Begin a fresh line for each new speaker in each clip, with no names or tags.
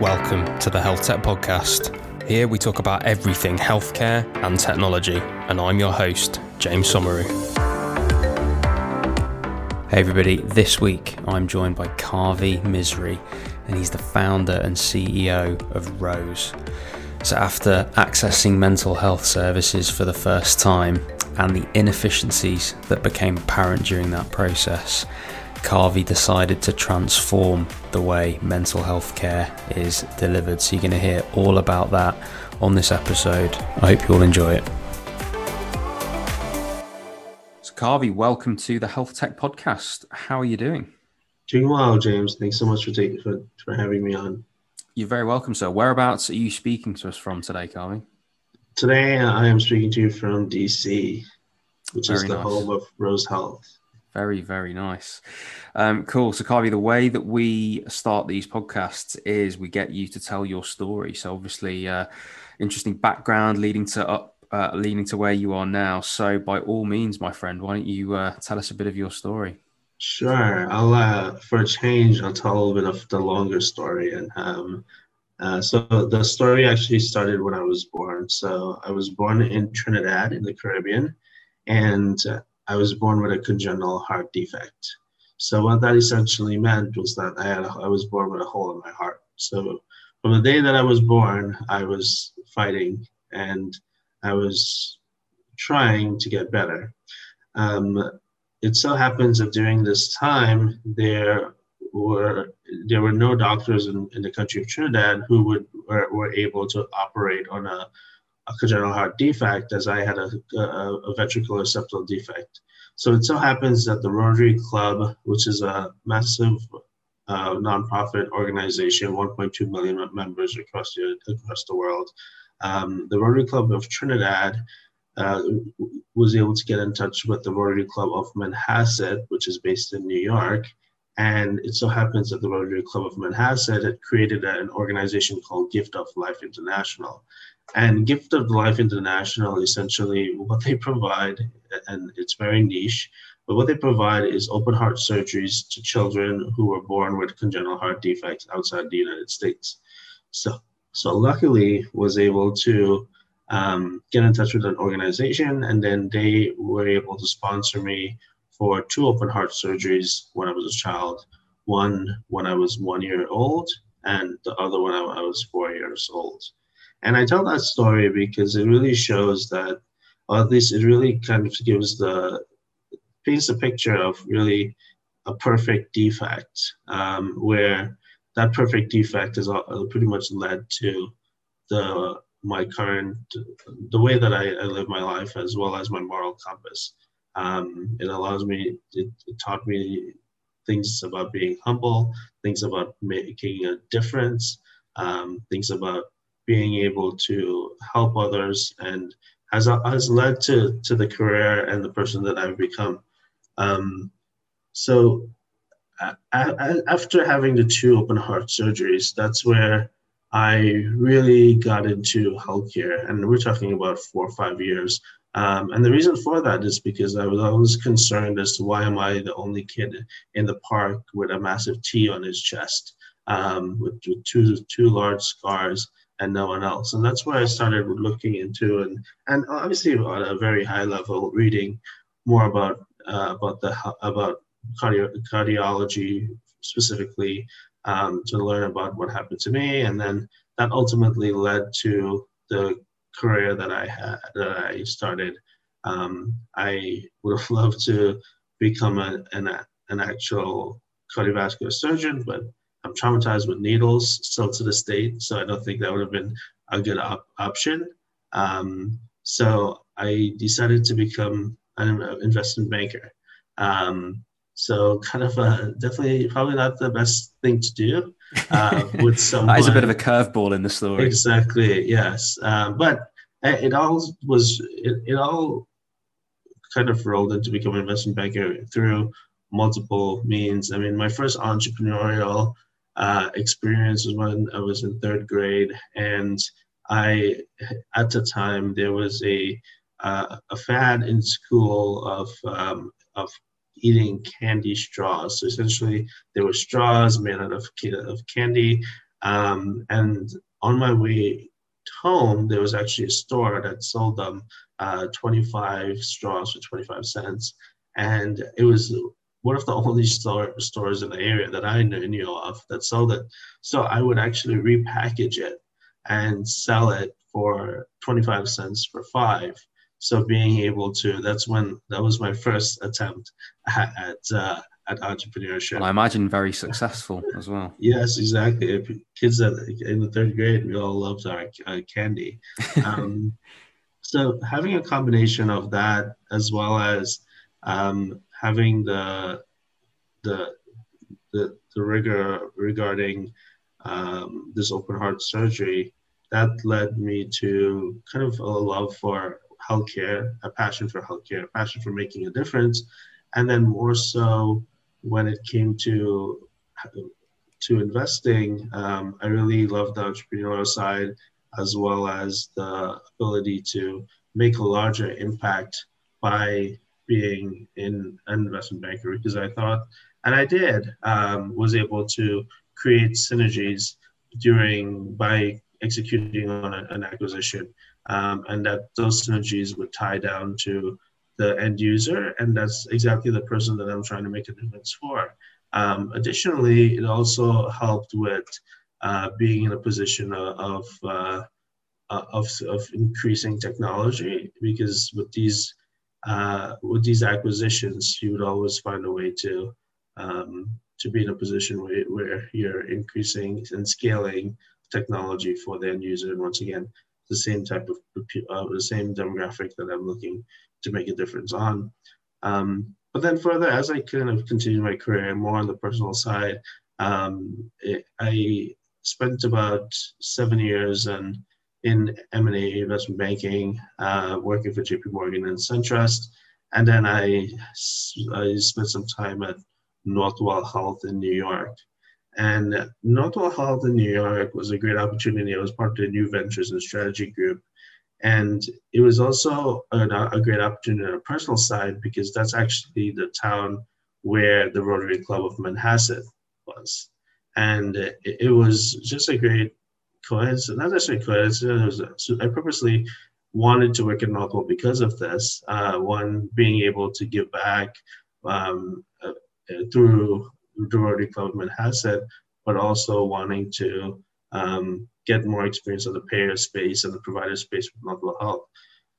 Welcome to the Health Tech Podcast. Here we talk about everything healthcare and technology, and I'm your host, James Somauroo. Hey everybody, this week I'm joined by Kavi Misri, and he's the founder and CEO of Rose. So, after accessing mental health services for the first time and the inefficiencies that became apparent during that process, Kavi decided to transform the way mental health care is delivered. So, you're going to hear all about that on this episode. I hope you'll enjoy it. So, Kavi, welcome to the Health Tech Podcast. How are you doing?
Doing well, James. Thanks so much for taking for, for having me on.
You're very welcome, sir. Whereabouts are you speaking to us from today, Kavi?
Today, I am speaking to you from DC, which very is the nice. home of Rose Health.
Very, very nice. Um, cool. So, Kavi, the way that we start these podcasts is we get you to tell your story. So, obviously, uh, interesting background leading to up, uh, leading to where you are now. So, by all means, my friend, why don't you uh, tell us a bit of your story?
Sure. I'll uh, for a change, I'll tell a little bit of the longer story. And um, uh, so the story actually started when I was born. So I was born in Trinidad in the Caribbean, and I was born with a congenital heart defect. So what that essentially meant was that I had a, I was born with a hole in my heart. So from the day that I was born, I was fighting and I was trying to get better. Um, it so happens that during this time there were there were no doctors in, in the country of Trinidad who would were, were able to operate on a a congenital heart defect as I had a, a, a ventricular septal defect. So it so happens that the Rotary Club, which is a massive uh, nonprofit organization, 1.2 million members across the, across the world, um, the Rotary Club of Trinidad uh, was able to get in touch with the Rotary Club of Manhasset, which is based in New York. And it so happens that the Rotary Club of Manhasset had created an organization called Gift of Life International. And Gift of Life International, essentially, what they provide, and it's very niche, but what they provide is open heart surgeries to children who were born with congenital heart defects outside the United States. So, so luckily, was able to um, get in touch with an organization, and then they were able to sponsor me for two open heart surgeries when I was a child. One when I was one year old, and the other when I was four years old. And I tell that story because it really shows that, or at least it really kind of gives the paints a picture of really a perfect defect, um, where that perfect defect has pretty much led to the my current the way that I, I live my life as well as my moral compass. Um, it allows me. It, it taught me things about being humble, things about making a difference, um, things about being able to help others and has, has led to, to the career and the person that I've become. Um, so I, I, after having the two open heart surgeries, that's where I really got into healthcare, and we're talking about four or five years. Um, and the reason for that is because I was always concerned as to why am I the only kid in the park with a massive T on his chest, um, with, with two two large scars and no one else. And that's where I started looking into and and obviously on a very high level reading more about uh, about the about cardio, cardiology specifically um, to learn about what happened to me, and then that ultimately led to the career that I had that I started. Um, I would have loved to become a, an an actual cardiovascular surgeon, but I'm traumatized with needles still to this date, so I don't think that would have been a good op- option. Um, so I decided to become an investment banker. Um, so kind of a, definitely probably not the best thing to do uh, with someone.
that is a bit of a curveball in the story.
Exactly. Yes, um, but it all was it, it all kind of rolled into becoming an investment banker through multiple means. I mean, my first entrepreneurial uh, experience was when I was in third grade, and I at the time there was a uh, a fad in school of um, of eating candy straws. So essentially, there were straws made out of of candy, Um, and on my way home, there was actually a store that sold them uh, 25 straws for 25 cents. And it was one of the only store, stores in the area that I knew, knew of that sold it. So I would actually repackage it and sell it for 25 cents for five. So being able to, that's when, that was my first attempt at, at, uh, at entrepreneurship.
And I imagine very successful as well.
Yes, exactly. Kids that in the third grade, we all loved our uh, candy. Um, so having a combination of that as well as um, having the the the, the rigor regarding um, this open heart surgery that led me to kind of a love for healthcare, a passion for healthcare, a passion for making a difference, and then more so when it came to to investing, um, I really loved the entrepreneurial side as well as the ability to make a larger impact by being in an investment banker because I thought, and I did, um, was able to create synergies during by executing on an acquisition, um, and that those synergies would tie down to the end user, and that's exactly the person that I'm trying to make a difference for. Um, additionally, it also helped with uh, being in a position of uh, of, of increasing technology because with these uh, with these acquisitions, you would always find a way to um, to be in a position where, where you're increasing and scaling technology for the end user. And once again, the same type of uh, the same demographic that I'm looking to make a difference on. Um, but then further, as I kind of continue my career more on the personal side, um, it, I spent about seven years and in M&A investment banking, uh, working for JP Morgan and SunTrust. And then I, I spent some time at Northwell Health in New York. And Northwell Health in New York was a great opportunity. I was part of the New Ventures and Strategy Group. And it was also a, a great opportunity on a personal side because that's actually the town where the Rotary Club of Manhasset was. And it, it was just a great coincidence, not necessarily coincidence. So I purposely wanted to work in Northwell because of this. Uh, one, being able to give back um, uh, through the Rotary Club of Manhasset, but also wanting to um, get more experience of the payer space and the provider space with Northwell Health.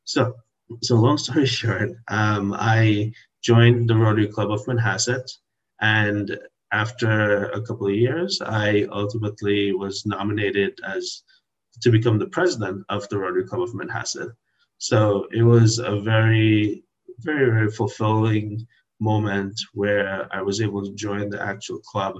So, so long story short, um, I joined the Rotary Club of Manhasset, and after a couple of years, I ultimately was nominated as to become the president of the Rotary Club of Manhasset. So it was a very, very, very fulfilling moment where I was able to join the actual club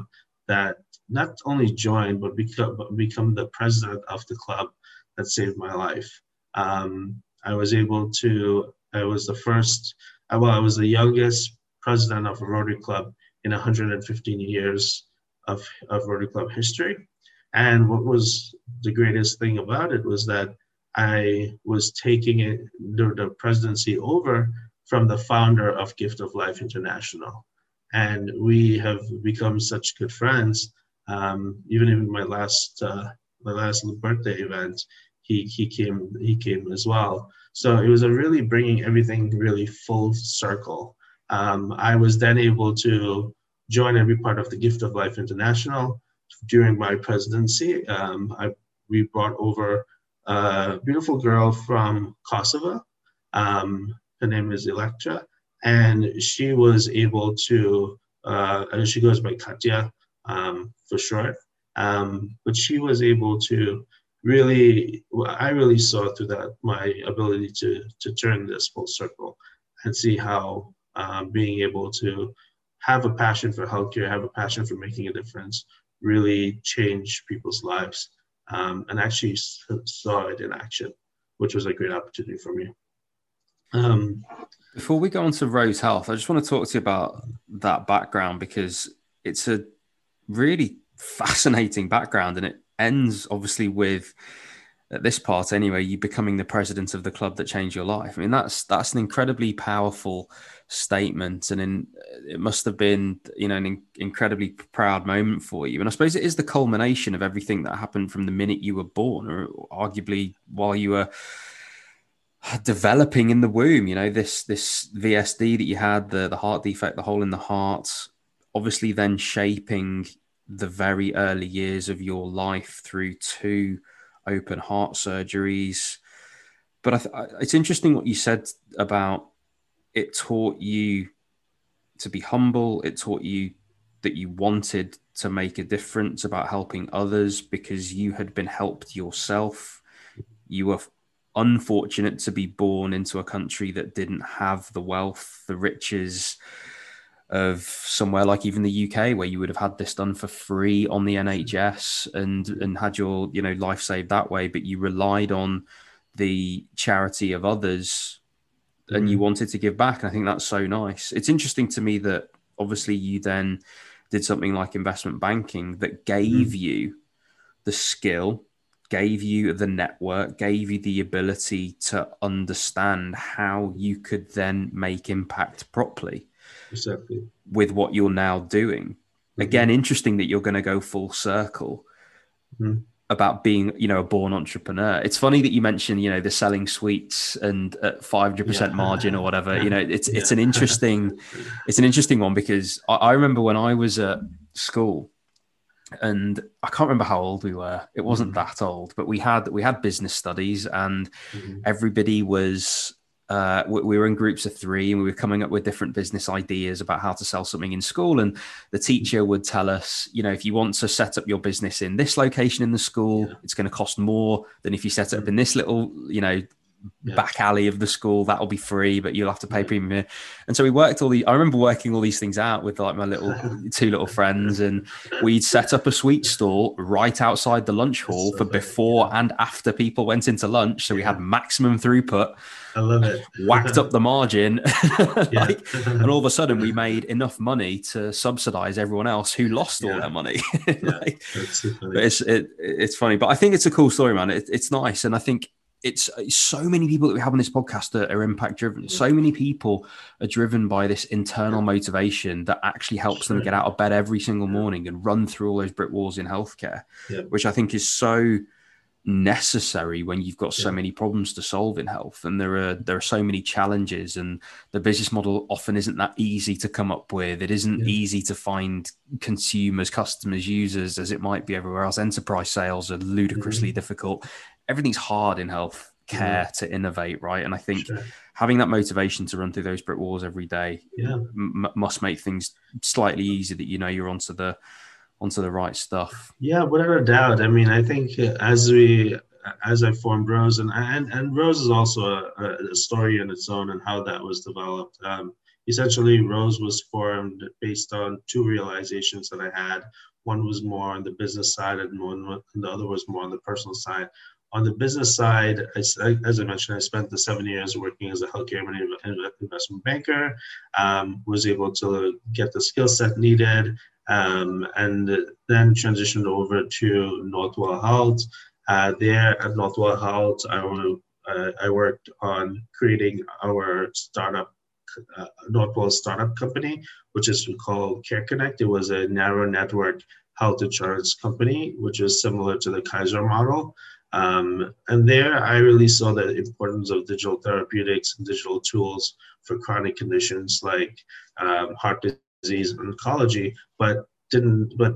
that not only joined but become, become the president of the club that saved my life. Um, I was able to, I was the first, well, I was the youngest president of a Rotary Club in 115 years of, of Rotary Club history. And what was the greatest thing about it was that I was taking it, the, the presidency over from the founder of Gift of Life International. And we have become such good friends. Um, even in my last uh, my last birthday event, he, he came he came as well. So it was a really bringing everything really full circle um, I was then able to join and be part of the Gift of Life International during my presidency. Um, I, we brought over a beautiful girl from Kosovo. Um, her name is Electra, and she was able to, uh, she goes by Katya um, for short, um, but she was able to really, I really saw through that my ability to, to turn this full circle and see how um, being able to have a passion for healthcare, have a passion for making a difference, really change people's lives, um, and actually saw it in action, which was a great opportunity for me. Um,
Before we go on to Rose Health, I just want to talk to you about that background because it's a really fascinating background and it ends obviously with at this part anyway, you becoming the president of the club that changed your life. I mean, that's that's an incredibly powerful statement, and in, it must have been you know an in, incredibly proud moment for you. And I suppose it is the culmination of everything that happened from the minute you were born, or arguably while you were developing in the womb. You know, this this VSD that you had, the the heart defect, the hole in the heart, obviously then shaping the very early years of your life through two open heart surgeries. But I th- it's interesting what you said about it taught you to be humble. It taught you that you wanted to make a difference about helping others because you had been helped yourself. You were unfortunate to be born into a country that didn't have the wealth, the riches of somewhere like even the UK, where you would have had this done for free on the NHS and and had your you know life saved that way, but you relied on the charity of others and you mm-hmm. wanted to give back. And I think that's so nice. It's interesting to me that obviously you then did something like investment banking that gave mm. you the skill gave you the network, gave you the ability to understand how you could then make impact properly.
Exactly.
With what you're now doing. Mm-hmm. Again, interesting that you're going to go full circle mm-hmm. about being, you know, a born entrepreneur. It's funny that you mentioned, you know, the selling sweets and at 500% yeah. margin or whatever. You know, it's yeah. it's an interesting, it's an interesting one because I, I remember when I was at school and I can't remember how old we were. It wasn't mm-hmm. that old, but we had we had business studies, and mm-hmm. everybody was. Uh, we, we were in groups of three, and we were coming up with different business ideas about how to sell something in school. And the teacher would tell us, you know, if you want to set up your business in this location in the school, yeah. it's going to cost more than if you set it up in this little, you know, yeah. back alley of the school that'll be free but you'll have to pay mm-hmm. premium and so we worked all the i remember working all these things out with like my little two little friends and we'd set up a sweet stall right outside the lunch hall for before and after people went into lunch so we had maximum throughput
I love it.
whacked up the margin, like, and all of a sudden we made enough money to subsidize everyone else who lost yeah. all their money. like, so but it's it, it's funny, but I think it's a cool story, man. It, it's nice, and I think it's, it's, so many people that we have on this podcast that are impact driven. So many people are driven by this internal motivation that actually helps them get out of bed every single morning and run through all those brick walls in healthcare, yeah. which I think is so necessary when you've got so yeah. many problems to solve in health and there are there are so many challenges and the business model often isn't that easy to come up with it isn't yeah. easy to find consumers customers users as it might be everywhere else enterprise sales are ludicrously mm-hmm. difficult everything's hard in health care to innovate, right? And I think sure. having that motivation to run through those brick walls every day
yeah. m-
must make things slightly easier that you know you're onto the onto the right stuff.
Yeah, without a doubt. I mean, I think as we as I formed Rose, and and, and Rose is also a, a story in its own and how that was developed. Um, essentially, Rose was formed based on two realizations that I had. One was more on the business side, and one and the other was more on the personal side on the business side, as, I mentioned, I spent the seven years working as a healthcare investment banker, um, was able to get the skill set needed, um, and then transitioned over to Northwell Health. Uh, there at Northwell Health, I, uh, I worked on creating our startup, uh, Northwell startup company, which is called Care Connect. It was a narrow network health insurance company, which is similar to the Kaiser model. Um, and there I really saw the importance of digital therapeutics and digital tools for chronic conditions like um, heart disease and oncology, but didn't, but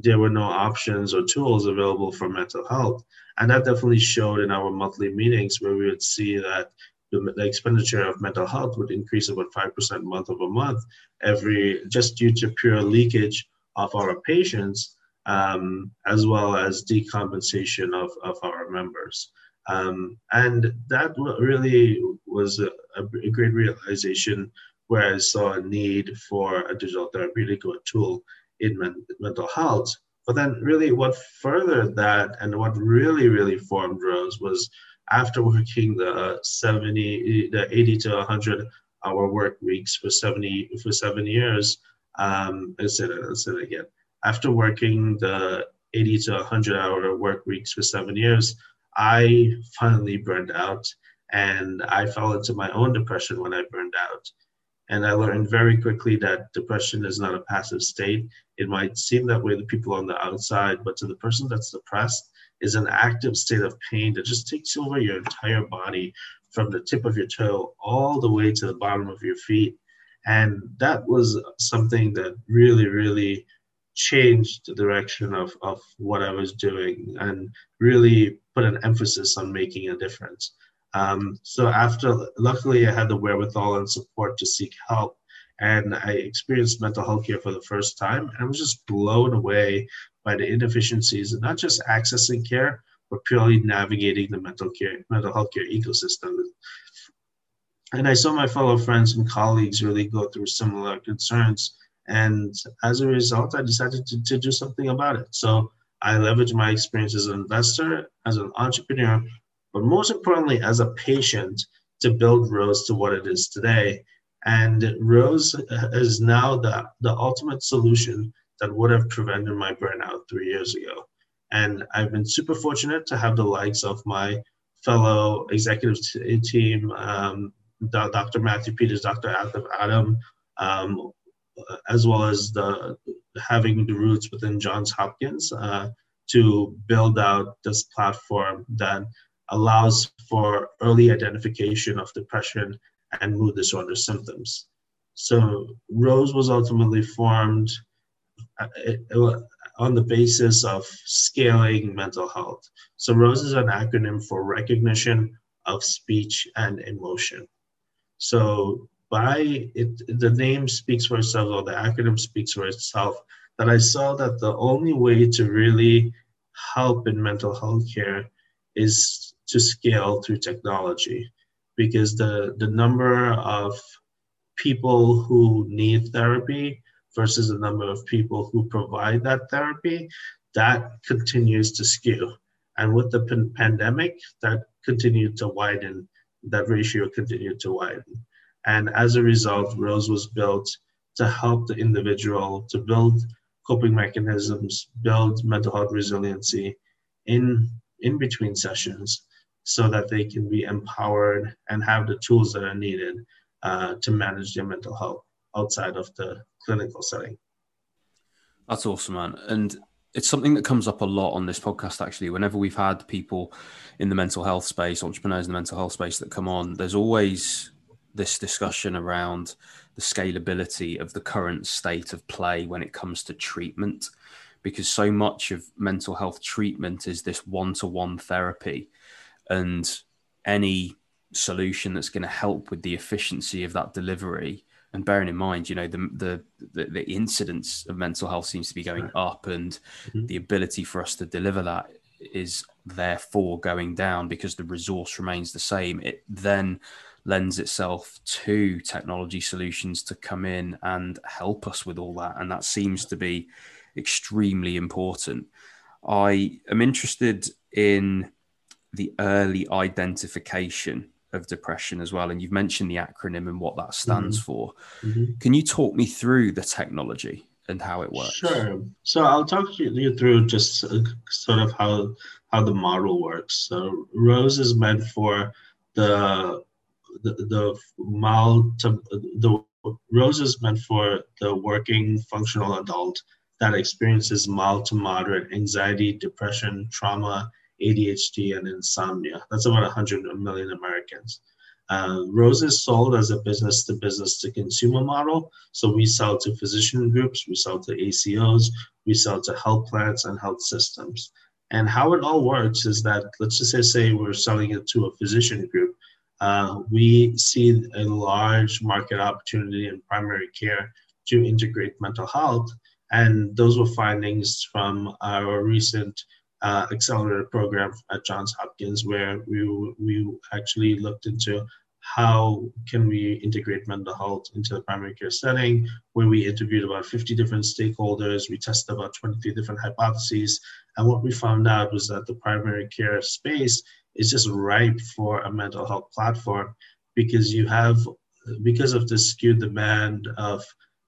there were no options or tools available for mental health. And that definitely showed in our monthly meetings where we would see that the, the expenditure of mental health would increase about 5% month over month every, just due to pure leakage of our patients um, as well as decompensation of, of our members. Um, and that really was a, a, great realization where I saw a need for a digital therapeutic tool in men, mental health. But then, really, what furthered that and what really, really formed Rose was after working the 70, the 80 to 100 hour work weeks for 70 for seven years. Um, I said it, I said it again after working the 80 to 100 hour work weeks for seven years, I finally burned out and I fell into my own depression when I burned out. And I learned very quickly that depression is not a passive state. It might seem that way to people on the outside, but to the person that's depressed, is an active state of pain that just takes over your entire body from the tip of your toe all the way to the bottom of your feet. And that was something that really, really changed the direction of, of what I was doing and really put an emphasis on making a difference. Um, so after, luckily, I had the wherewithal and support to seek help, and I experienced mental health care for the first time. And I was just blown away by the inefficiencies and not just accessing care, but purely navigating the mental care, mental health care ecosystem. And I saw my fellow friends and colleagues really go through similar concerns. And as a result, I decided to, to do something about it. So I leveraged my experience as an investor, as an entrepreneur, but most importantly, as a patient to build Rose to what it is today. And Rose is now the, the ultimate solution that would have prevented my burnout three years ago. And I've been super fortunate to have the likes of my fellow executive t- team, um, Dr. Matthew Peters, Dr. Adam, um, as well as the having the roots within Johns Hopkins uh, to build out this platform that allows for early identification of depression and mood disorder symptoms. So Rose was ultimately formed uh, on the basis of scaling mental health. So Rose is an acronym for recognition of speech and emotion. So by it, the name speaks for itself, or the acronym speaks for itself, that I saw that the only way to really help in mental health care is to scale through technology because the, the number of people who need therapy versus the number of people who provide that therapy, that continues to skew. And with the pandemic, that continued to widen, that ratio continued to widen. And as a result, Rose was built to help the individual to build coping mechanisms, build mental health resiliency in, in between sessions so that they can be empowered and have the tools that are needed uh, to manage their mental health outside of the clinical setting.
That's awesome, man. And it's something that comes up a lot on this podcast, actually. Whenever we've had people in the mental health space, entrepreneurs in the mental health space that come on, there's always this discussion around the scalability of the current state of play when it comes to treatment, because so much of mental health treatment is this one to one therapy and any solution that's going to help with the efficiency of that delivery and bearing in mind you know the the the, the incidence of mental health seems to be going up and mm-hmm. the ability for us to deliver that is therefore going down because the resource remains the same it then lends itself to technology solutions to come in and help us with all that and that seems to be extremely important i am interested in the early identification of depression as well. And you've mentioned the acronym and what that stands mm-hmm. for. Mm-hmm. Can you talk me through the technology and how it works?
Sure. So I'll talk you through just uh, sort of how how the model works. So Rose is meant for the the, the mild to the Rose is meant for the working functional adult that experiences mild to moderate anxiety, depression, trauma, ADHD, and insomnia. That's about 100 million Americans. Uh, sold as a business to business to consumer model. So we sell to physician groups, we sell to ACOs, we sell to health plans and health systems. And how it all works is that, let's just say, say we're selling it to a physician group. Uh, we see a large market opportunity in primary care to integrate mental health. And those were findings from our recent uh, accelerator program at Johns Hopkins where we, we actually looked into how can we integrate mental health into the primary care setting where we interviewed about 50 different stakeholders we tested about 23 different hypotheses and what we found out was that the primary care space is just ripe for a mental health platform because you have because of the skewed demand of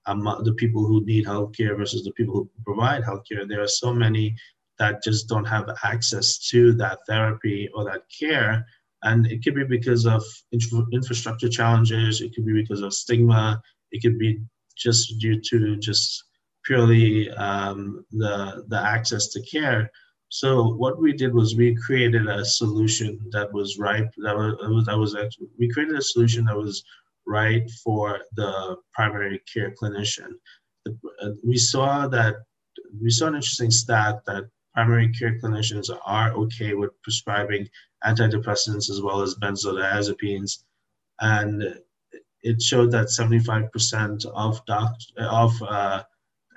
um, the people who need healthcare versus the people who provide healthcare there are so many that just don't have access to that therapy or that care. And it could be because of infrastructure challenges, it could be because of stigma, it could be just due to just purely um, the, the access to care. So what we did was we created a solution that was right. That was that was actually we created a solution that was right for the primary care clinician. Uh, we saw that we saw an interesting stat that primary care clinicians are okay with prescribing antidepressants as well as benzodiazepines, and it showed that 75% of doc, of uh,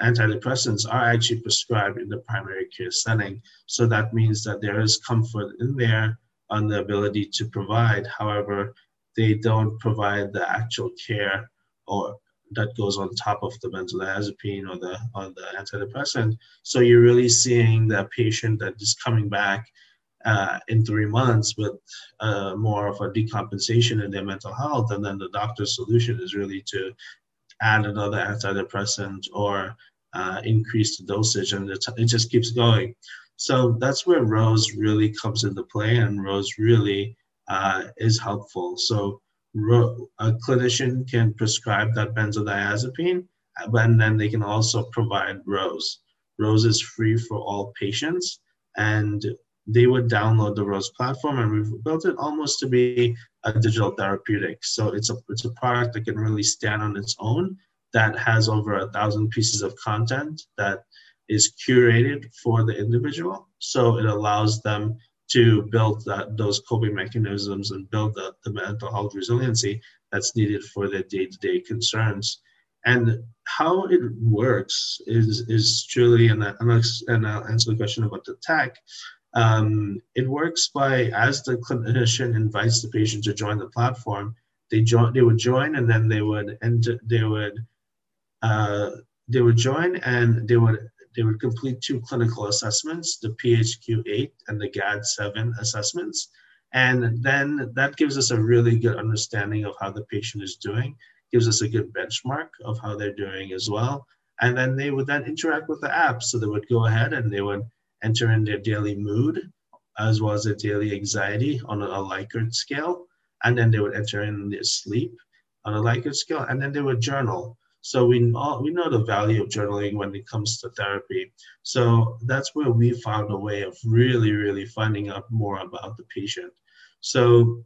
antidepressants are actually prescribed in the primary care setting. So that means that there is comfort in there on the ability to provide. However, they don't provide the actual care or that goes on top of the benzodiazepine or the or the antidepressant. So you're really seeing that patient that is coming back uh, in three months with uh, more of a decompensation in their mental health, and then the doctor's solution is really to add another antidepressant or uh, increase the dosage, and it, just keeps going. So that's where Rose really comes into play, and Rose really uh, is helpful. So a clinician can prescribe that benzodiazepine, and then they can also provide Rose. Rose is free for all patients, and they would download the Rose platform, and we've built it almost to be a digital therapeutic. So it's a it's a product that can really stand on its own. That has over a thousand pieces of content that is curated for the individual. So it allows them to build that, those coping mechanisms and build the, the mental health resiliency that's needed for their day-to-day concerns. And how it works is, is truly, and, and I'll answer the question about the tech, um, it works by as the clinician invites the patient to join the platform, they join, they would join, and then they would enter, they would, uh, they would join, and they would they would complete two clinical assessments, the PHQ-8 and the GAD-7 assessments. And then that gives us a really good understanding of how the patient is doing, gives us a good benchmark of how they're doing as well. And then they would then interact with the app. So they would go ahead and they would enter in their daily mood as well as their daily anxiety on a, Likert scale. And then they would enter in their sleep on a Likert scale. And then they would journal. So we all, we know the value of journaling when it comes to therapy. So that's where we found a way of really, really finding out more about the patient. So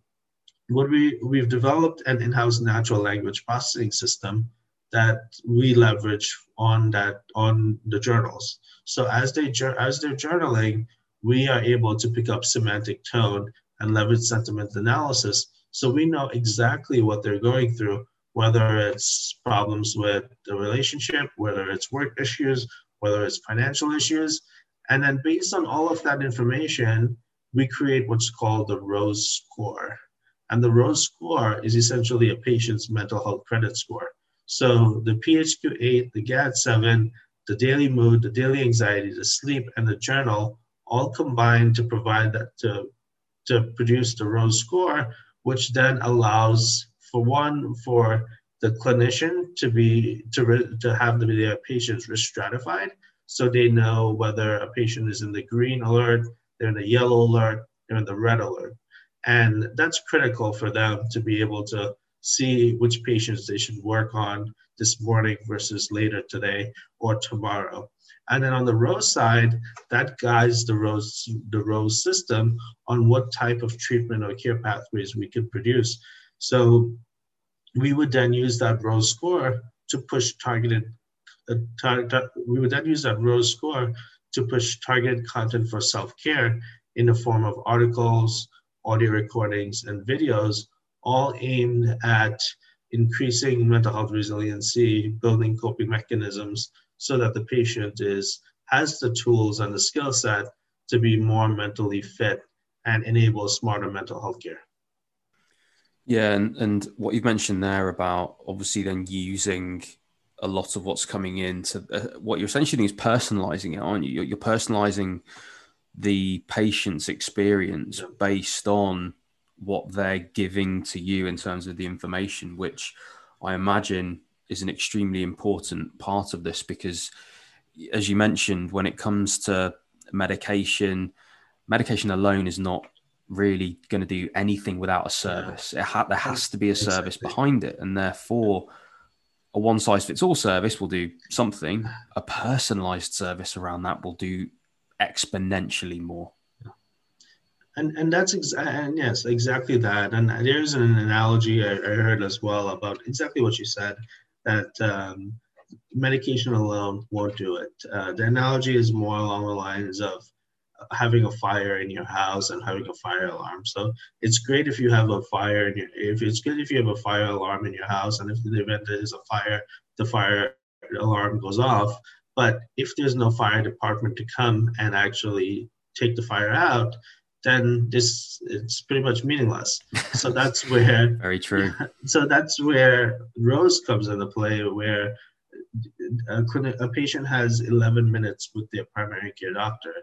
what we we've developed an in-house natural language processing system that we leverage on that on the journals. So as they as they're journaling, we are able to pick up semantic tone and leverage sentiment analysis. So we know exactly what they're going through whether it's problems with the relationship, whether it's work issues, whether it's financial issues. And then based on all of that information, we create what's called the ROSE score. And the ROSE score is essentially a patient's mental health credit score. So the PHQ-8, the GAD-7, the daily mood, the daily anxiety, the sleep, and the journal all combine to provide that to, to produce the ROSE score, which then allows for one, for the clinician to be to, to have the, patients risk stratified, so they know whether a patient is in the green alert, they're in the yellow alert, they're in the red alert, and that's critical for them to be able to see which patients they should work on this morning versus later today or tomorrow. And then on the Rose side, that guides the Rose the Rose system on what type of treatment or care pathways we can produce. So we would then use that ROSE score to push targeted, uh, tar- tar- we would then use that ROSE score to push targeted content for self-care in the form of articles, audio recordings, and videos, all aimed at increasing mental health resiliency, building coping mechanisms so that the patient is has the tools and the skill set to be more mentally fit and enable smarter mental health care.
Yeah, and, and what you've mentioned there about obviously then using a lot of what's coming in to uh, what you're essentially doing is personalizing it, aren't you? You're, you're personalizing the patient's experience based on what they're giving to you in terms of the information, which I imagine is an extremely important part of this because, as you mentioned, when it comes to medication medication alone is not really going to do anything without a service. Yeah. Ha- there has to be a service exactly. behind it, and therefore, a one size fits all service will do something. A personalized service around that will do exponentially more.
And and that's ex- and yes, exactly that. And there's an analogy I, I heard as well about exactly what you said that um, medication alone won't do it. Uh, the analogy is more along the lines of having a fire in your house and having a fire alarm. So it's great if you have a fire in your, if it's good if you have a fire alarm in your house and if the event is a fire, the fire alarm goes off. But if there's no fire department to come and actually take the fire out, then this it's pretty much meaningless. So that's where
very true.
So that's where Rose comes into play, where a, clinic, a patient has 11 minutes with their primary care doctor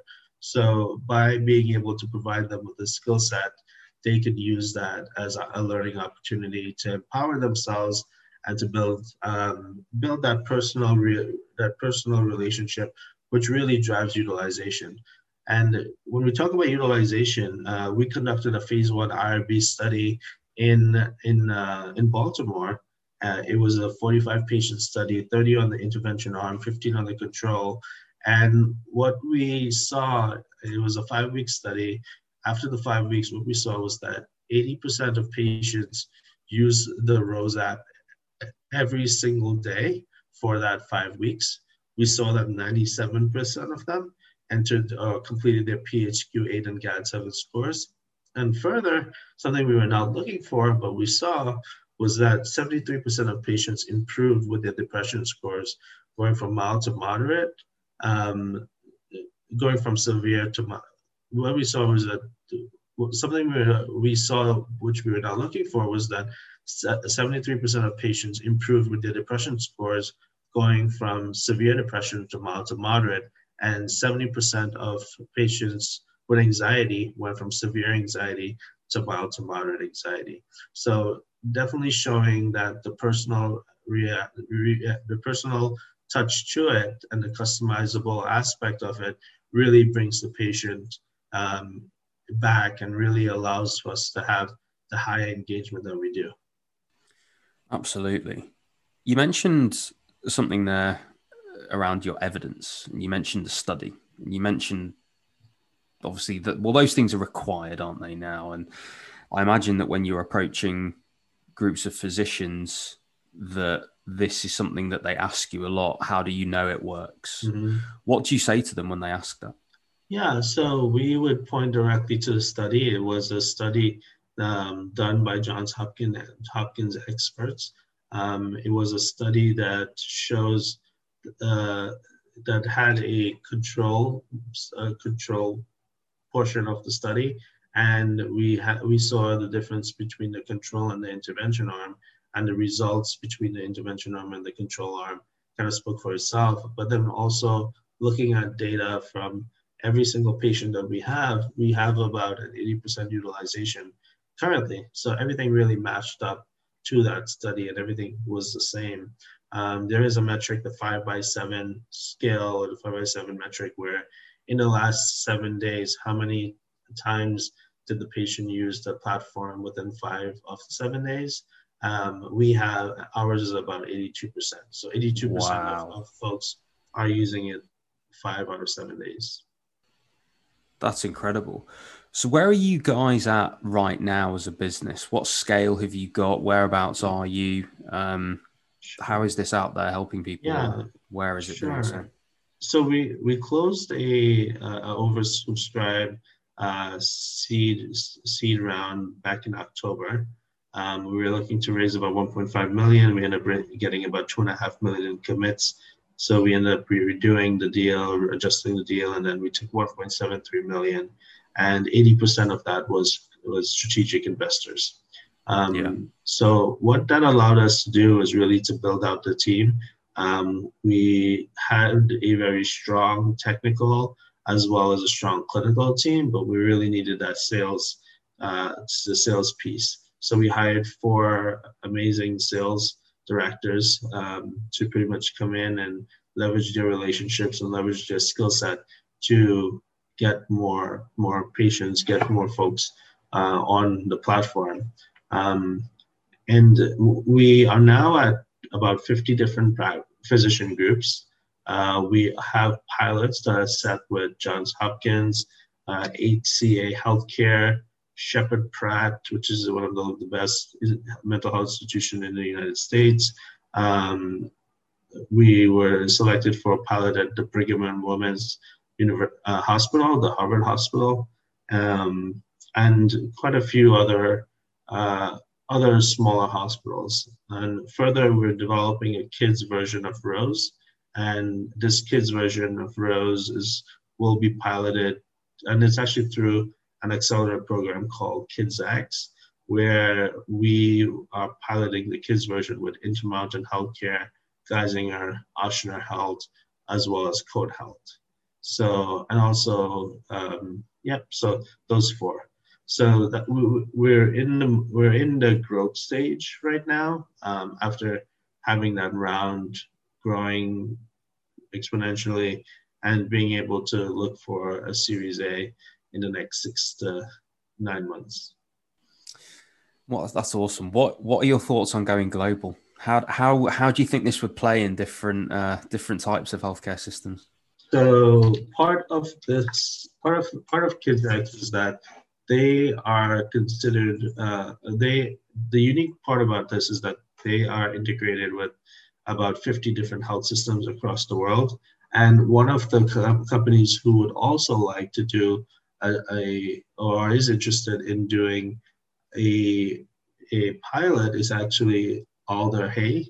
so by being able to provide them with a skill set, they can use that as a, learning opportunity to empower themselves and to build um, build that personal re- that personal relationship, which really drives utilization. And when we talk about utilization, uh, we conducted a phase one IRB study in in uh, in Baltimore. Uh, it was a 45 patient study, 30 on the intervention arm, 15 on the control, and what we saw, it was a five week study. After the five weeks, what we saw was that 80% of patients use the Rose app every single day for that five weeks. We saw that 97% of them entered or uh, completed their PHQ 8 and GAD 7 scores. And further, something we were not looking for, but we saw was that 73% of patients improved with their depression scores, going from mild to moderate um, going from severe to what we saw was that something we, we saw which we were not looking for was that 73% of patients improved with their depression scores going from severe depression to mild to moderate and 70% of patients with anxiety went from severe anxiety to mild to moderate anxiety. So definitely showing that the personal rea- re- the personal touch to it and the customizable aspect of it really brings the patient um, back and really allows us to have the high engagement that we do.
Absolutely. You mentioned something there around your evidence. And you mentioned the study. and You mentioned obviously that well those things are required, aren't they now? And I imagine that when you're approaching groups of physicians that this is something that they ask you a lot. How do you know it works? Mm-hmm. What do you say to them when they ask that?
Yeah, so we would point directly to the study. It was a study um, done by Johns Hopkins, Hopkins experts. Um, it was a study that shows uh, that had a control a control portion of the study, and we had we saw the difference between the control and the intervention arm, and the results between the intervention arm and the control arm kind of spoke for itself. But then also looking at data from every single patient that we have, we have about an 80% utilization currently. So everything really matched up to that study and everything was the same. Um, there is a metric, the five by seven scale or the five by seven metric, where in the last seven days, how many times did the patient use the platform within five of seven days? Um, we have ours is about 82%. So 82% wow. of, of folks are using it five out of seven days.
That's incredible. So, where are you guys at right now as a business? What scale have you got? Whereabouts are you? Um, how is this out there helping people?
Yeah,
where is it
sure. so? So we we closed a, a oversubscribed uh, seed seed round back in October. Um, we were looking to raise about 1.5 million. We ended up getting about two and a half million in commits. So we ended up redoing the deal, adjusting the deal, and then we took 1.73 million, and 80% of that was was strategic investors. Um, yeah. So what that allowed us to do is really to build out the team. Um, we had a very strong technical as well as a strong clinical team, but we really needed that sales, uh, the sales piece. So we hired four amazing sales directors um, to pretty much come in and leverage their relationships and leverage their skill set to get more more patients, get more folks uh, on the platform. Um, and we are now at about 50 different physician groups. Uh, we have pilots that are set with Johns Hopkins, uh, HCA Healthcare, Sheppard Pratt, which is one of the, best mental health institution in the United States. Um, we were selected for a pilot at the Brigham and Women's uh, Hospital, the Harvard Hospital, um, and quite a few other uh, other smaller hospitals. And further, we're developing a kids version of Rose, and this kids version of Rose is will be piloted, and it's actually through an accelerator program called KidsX, where we are piloting the kids version with Intermountain Healthcare, Geisinger, Ochsner Health, as well as Code Health. So, and also, um, yep, so those four. So that we're in the we're in the growth stage right now. Um, after having that round growing exponentially and being able to look for a Series A in the next six to nine months.
Well, that's awesome. What What are your thoughts on going global? How how how do you think this would play in different uh, different types of healthcare systems?
So part of this part of part of KidsX is that they are considered uh, they the unique part about this is that they are integrated with about 50 different health systems across the world and one of the co- companies who would also like to do a, a or is interested in doing a a pilot is actually Alder Hey,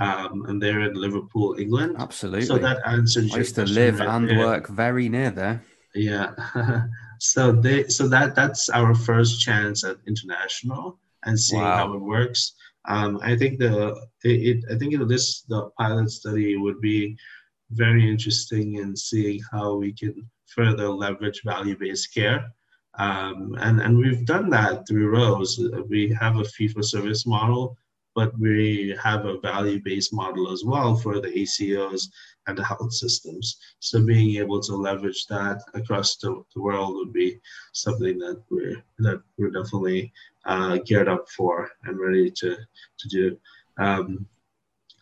um, and they're in Liverpool, England.
Absolutely.
So that answers.
I used to live right and there. work very near there.
Yeah. so they so that that's our first chance at international and seeing wow. how it works. Um, I think the it, it I think you know, this the pilot study would be very interesting in seeing how we can further leverage value-based care. Um, and, and we've done that through Rose. We have a fee for service model, but we have a value-based model as well for the ACOs and the health systems. So being able to leverage that across the, the world would be something that we're that we're definitely uh, geared up for and ready to to do. Um,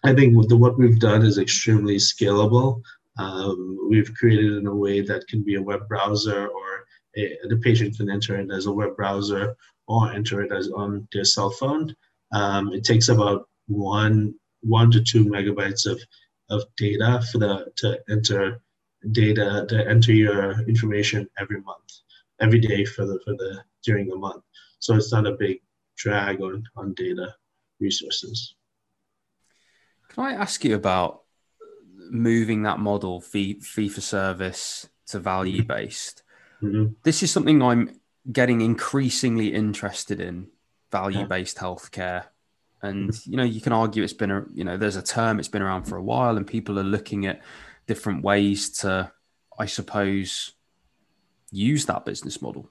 I think the, what we've done is extremely scalable. Um, we've created in a way that can be a web browser or a, the patient can enter it as a web browser or enter it as on their cell phone. Um, it takes about one one to two megabytes of, of data for the to enter data to enter your information every month, every day for the for the during the month. So it's not a big drag on on data resources.
Can I ask you about moving that model fee fee for service to value based? Mm-hmm. This is something I'm getting increasingly interested in value based yeah. healthcare. And mm-hmm. you know, you can argue it's been a you know, there's a term it's been around for a while, and people are looking at different ways to, I suppose, use that business model.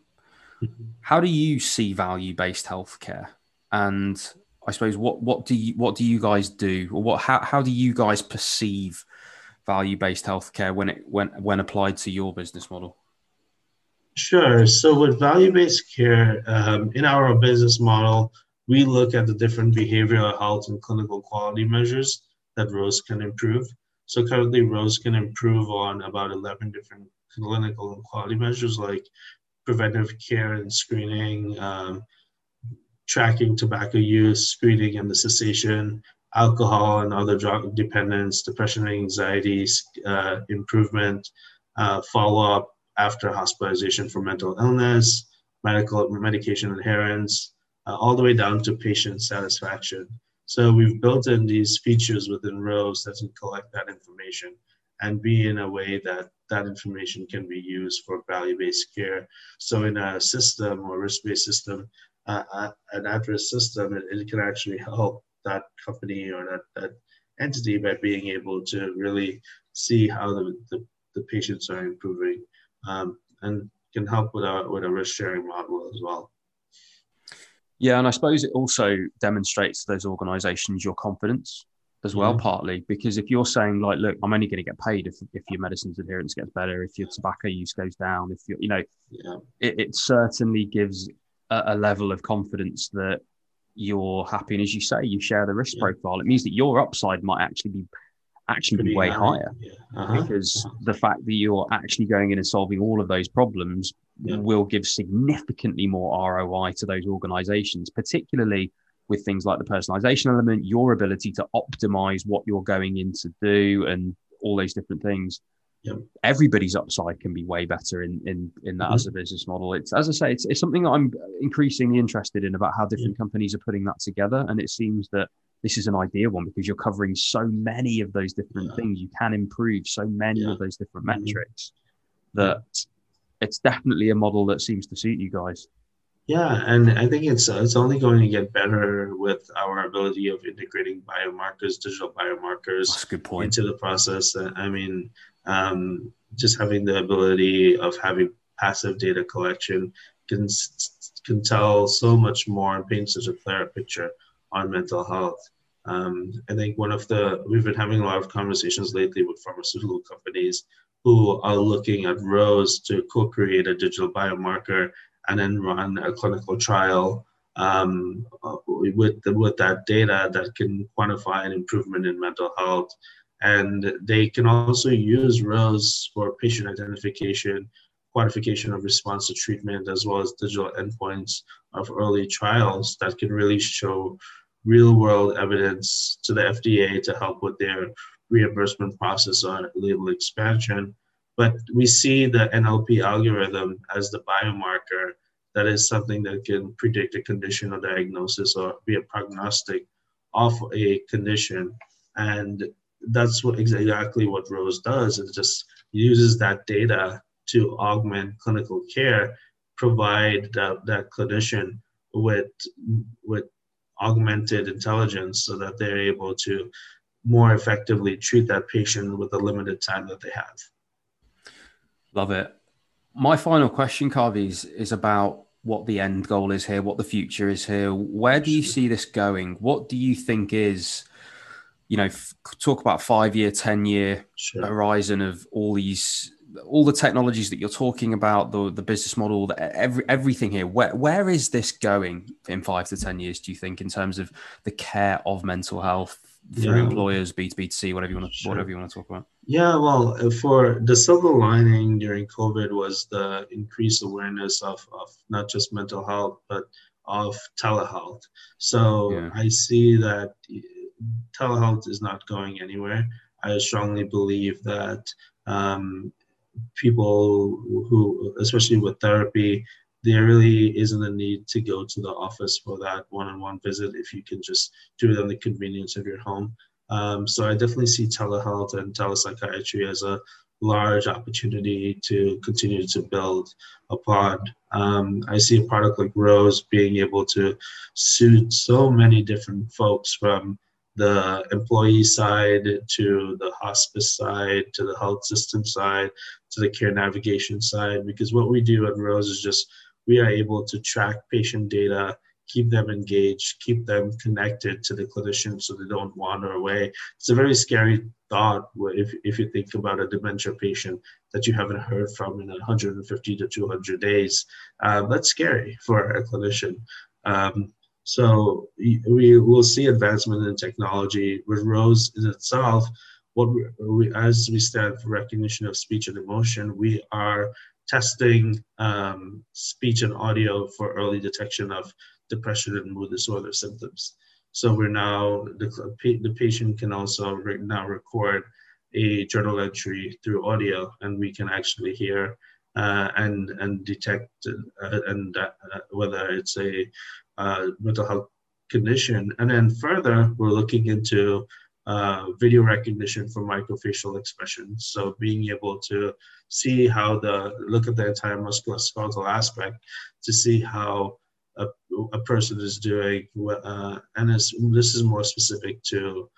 Mm-hmm. How do you see value based healthcare? And I suppose what what do you what do you guys do, or what how how do you guys perceive value based healthcare when it when when applied to your business model?
Sure. So with value based care, um, in our business model, we look at the different behavioral health and clinical quality measures that Rose can improve. So currently, Rose can improve on about 11 different clinical and quality measures like preventive care and screening, um, tracking tobacco use, screening and the cessation, alcohol and other drug dependence, depression and anxiety uh, improvement, uh, follow up after hospitalization for mental illness, medical medication adherence, uh, all the way down to patient satisfaction. So we've built in these features within Rose that can collect that information and be in a way that that information can be used for value-based care. So in a system or risk-based system, uh, an at-risk system, it, it, can actually help that company or that, that entity by being able to really see how the, the, the patients are improving um, and can help with a, with a risk sharing model as well.
Yeah, and I suppose it also demonstrates to those organisations your confidence as well, yeah. partly because if you're saying like, look, I'm only going to get paid if, if your medicine's adherence gets better, if your tobacco use goes down, if you you know, yeah. it, it certainly gives a, a, level of confidence that you're happy. And as you say, you share the risk yeah. profile. It means that your upside might actually be actually be way high. higher yeah. uh-huh. because uh-huh. the fact that you're actually going in and solving all of those problems yeah. will give significantly more ROI to those organizations, particularly with things like the personalization element, your ability to optimize what you're going in to do, and all those different things. Yep. Everybody's upside can be way better in in in that mm-hmm. as a business model. It's as I say, it's, it's something that I'm increasingly interested in about how different yeah. companies are putting that together, and it seems that this is an ideal one because you're covering so many of those different yeah. things. You can improve so many yeah. of those different mm-hmm. metrics that it's definitely a model that seems to suit you guys.
Yeah, and I think it's uh, it's only going to get better with our ability of integrating biomarkers, digital biomarkers, into the process. I mean, um, just having the ability of having passive data collection can can tell so much more and paint such a clearer picture on mental health. Um, I think one of the we've been having a lot of conversations lately with pharmaceutical companies who are looking at Rose to co-create a digital biomarker and then run a clinical trial um, with the, with that data that can quantify an improvement in mental health. And they can also use Rose for patient identification, quantification of response to treatment, as well as digital endpoints of early trials that can really show real world evidence to the FDA to help with their reimbursement process on label expansion. But we see the NLP algorithm as the biomarker that is something that can predict a condition or diagnosis or be a prognostic of a condition. And that's what exactly what Rose does. It just uses that data to augment clinical care, provide that, that clinician with with augmented intelligence so that they're able to more effectively treat that patient with the limited time that they have.
Love it. My final question, Kavi, is, is about what the end goal is here, what the future is here. Where do you see this going? What do you think is, you know, f- talk about five year, 10 year sure. horizon of all these all the technologies that you're talking about, the the business model, the, every everything here. Where where is this going in five to ten years? Do you think in terms of the care of mental health through yeah. employers, B two B to C, whatever you want to sure. whatever you want to talk about?
Yeah, well, uh, for the silver lining during COVID was the increased awareness of of not just mental health but of telehealth. So yeah. I see that telehealth is not going anywhere. I strongly believe that um, people who, especially with therapy, there really isn't a need to go to the office for that one-on-one visit if you can just do it on the convenience of your home. Um, so I definitely see telehealth and telepsychiatry as a large opportunity to continue to build upon. Um, I see a product like Rose being able to suit so many different folks from the employee side to the hospice side to the health system side to the care navigation side because what we do at rose is just we are able to track patient data keep them engaged keep them connected to the clinician so they don't wander away. It's a very scary thought if, if you think about a dementia patient that you haven't heard from in 150 to 200 days. Uh, that's scary for a clinician. Um, so we will see advancement in technology with Rose in itself. What we, as we stand for recognition of speech and emotion, we are testing um, speech and audio for early detection of depression and mood disorder symptoms. So we're now the, the patient can also now record a journal entry through audio, and we can actually hear uh, and and detect uh, and uh, whether it's a uh, mental health condition. And then further, we're looking into uh, video recognition for microfacial expressions. So being able to see how the look at the entire musculoskeletal aspect to see how a, a person is doing. Uh, and this is more specific to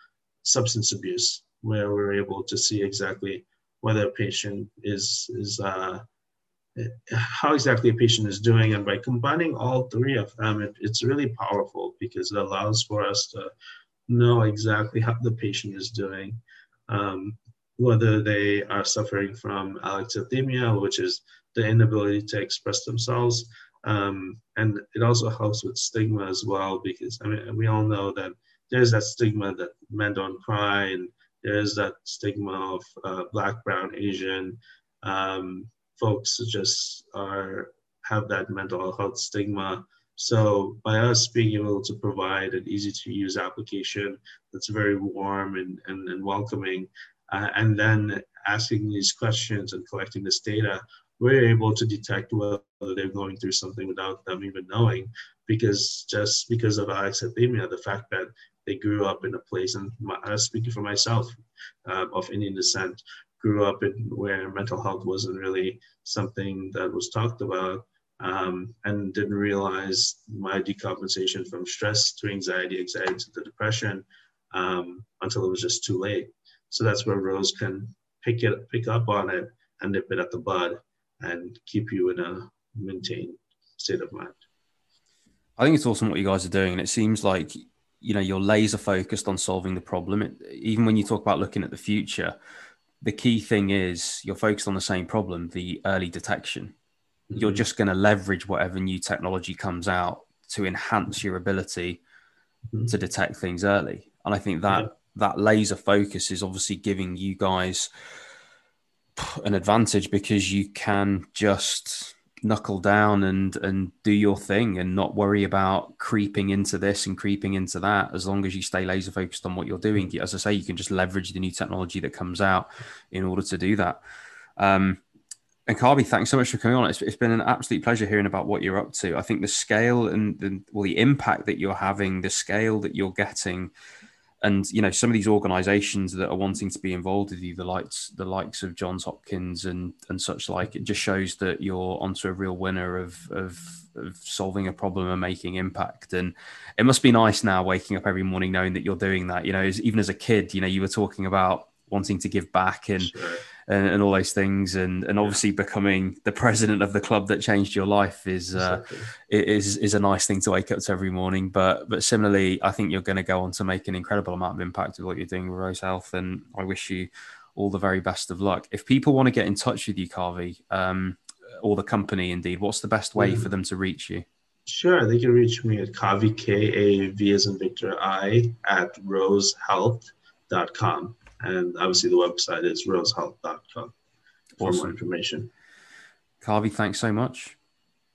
substance abuse, where we're able to see exactly whether a patient is is uh, how exactly a patient is doing. And by combining all three of them, it, it's really powerful because it allows for us to know exactly how the patient is doing, um, whether they are suffering from alexithymia, which is the inability to express themselves. Um, and it also helps with stigma as well, because I mean, we all know that there's that stigma that men don't cry, and there's that stigma of uh, Black, Brown, Asian um, folks just are have that mental health stigma. So by us being able to provide an easy to use application that's very warm and, and, and welcoming, uh, and then asking these questions and collecting this data, we're able to detect whether they're going through something without them even knowing. Because just because of alexithymia, the fact that they grew up in a place, and my, speaking for myself, uh, of Indian descent, grew up in where mental health wasn't really something that was talked about um, and didn't realize my decompensation from stress to anxiety, anxiety to the depression um, until it was just too late. So that's where Rose can pick it, pick up on it, and nip it at the bud, and keep you in a maintained state of mind.
I think it's awesome what you guys are doing, and it seems like you know you're laser focused on solving the problem. It, even when you talk about looking at the future, the key thing is you're focused on the same problem: the early detection you're just going to leverage whatever new technology comes out to enhance your ability mm-hmm. to detect things early. And I think that yeah. that laser focus is obviously giving you guys an advantage because you can just knuckle down and and do your thing and not worry about creeping into this and creeping into that as long as you stay laser focused on what you're doing as i say you can just leverage the new technology that comes out in order to do that um, and Kavi, thanks so much for coming on. It's, it's been an absolute pleasure hearing about what you're up to. I think the scale and the, well, the impact that you're having, the scale that you're getting, and you know some of these organisations that are wanting to be involved with you, the likes the likes of Johns Hopkins and and such like, it just shows that you're onto a real winner of of, of solving a problem and making impact. And it must be nice now waking up every morning knowing that you're doing that. You know, as, even as a kid, you know, you were talking about wanting to give back and. Sure and, and all those things, and and obviously becoming the president of the club that changed your life is uh, is is a nice thing to wake up to every morning. But but similarly, I think you're going to go on to make an incredible amount of impact with what you're doing with Rose Health, and I wish you all the very best of luck. If people want to get in touch with you, Kavi, um, or the company, indeed, what's the best way mm. for them to reach you?
Sure, they can reach me at Kavi K A V as in Victor I at rosehealth.com. And obviously, the website is rosehealth.com for awesome. more information.
Kavi, thanks so much.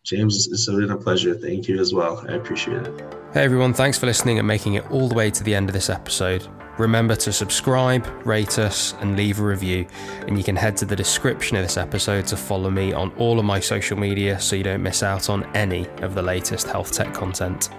James, it's been a pleasure. Thank you as well. I appreciate it.
Hey, everyone. Thanks for listening and making it all the way to the end of this episode. Remember to subscribe, rate us, and leave a review. And you can head to the description of this episode to follow me on all of my social media so you don't miss out on any of the latest health tech content.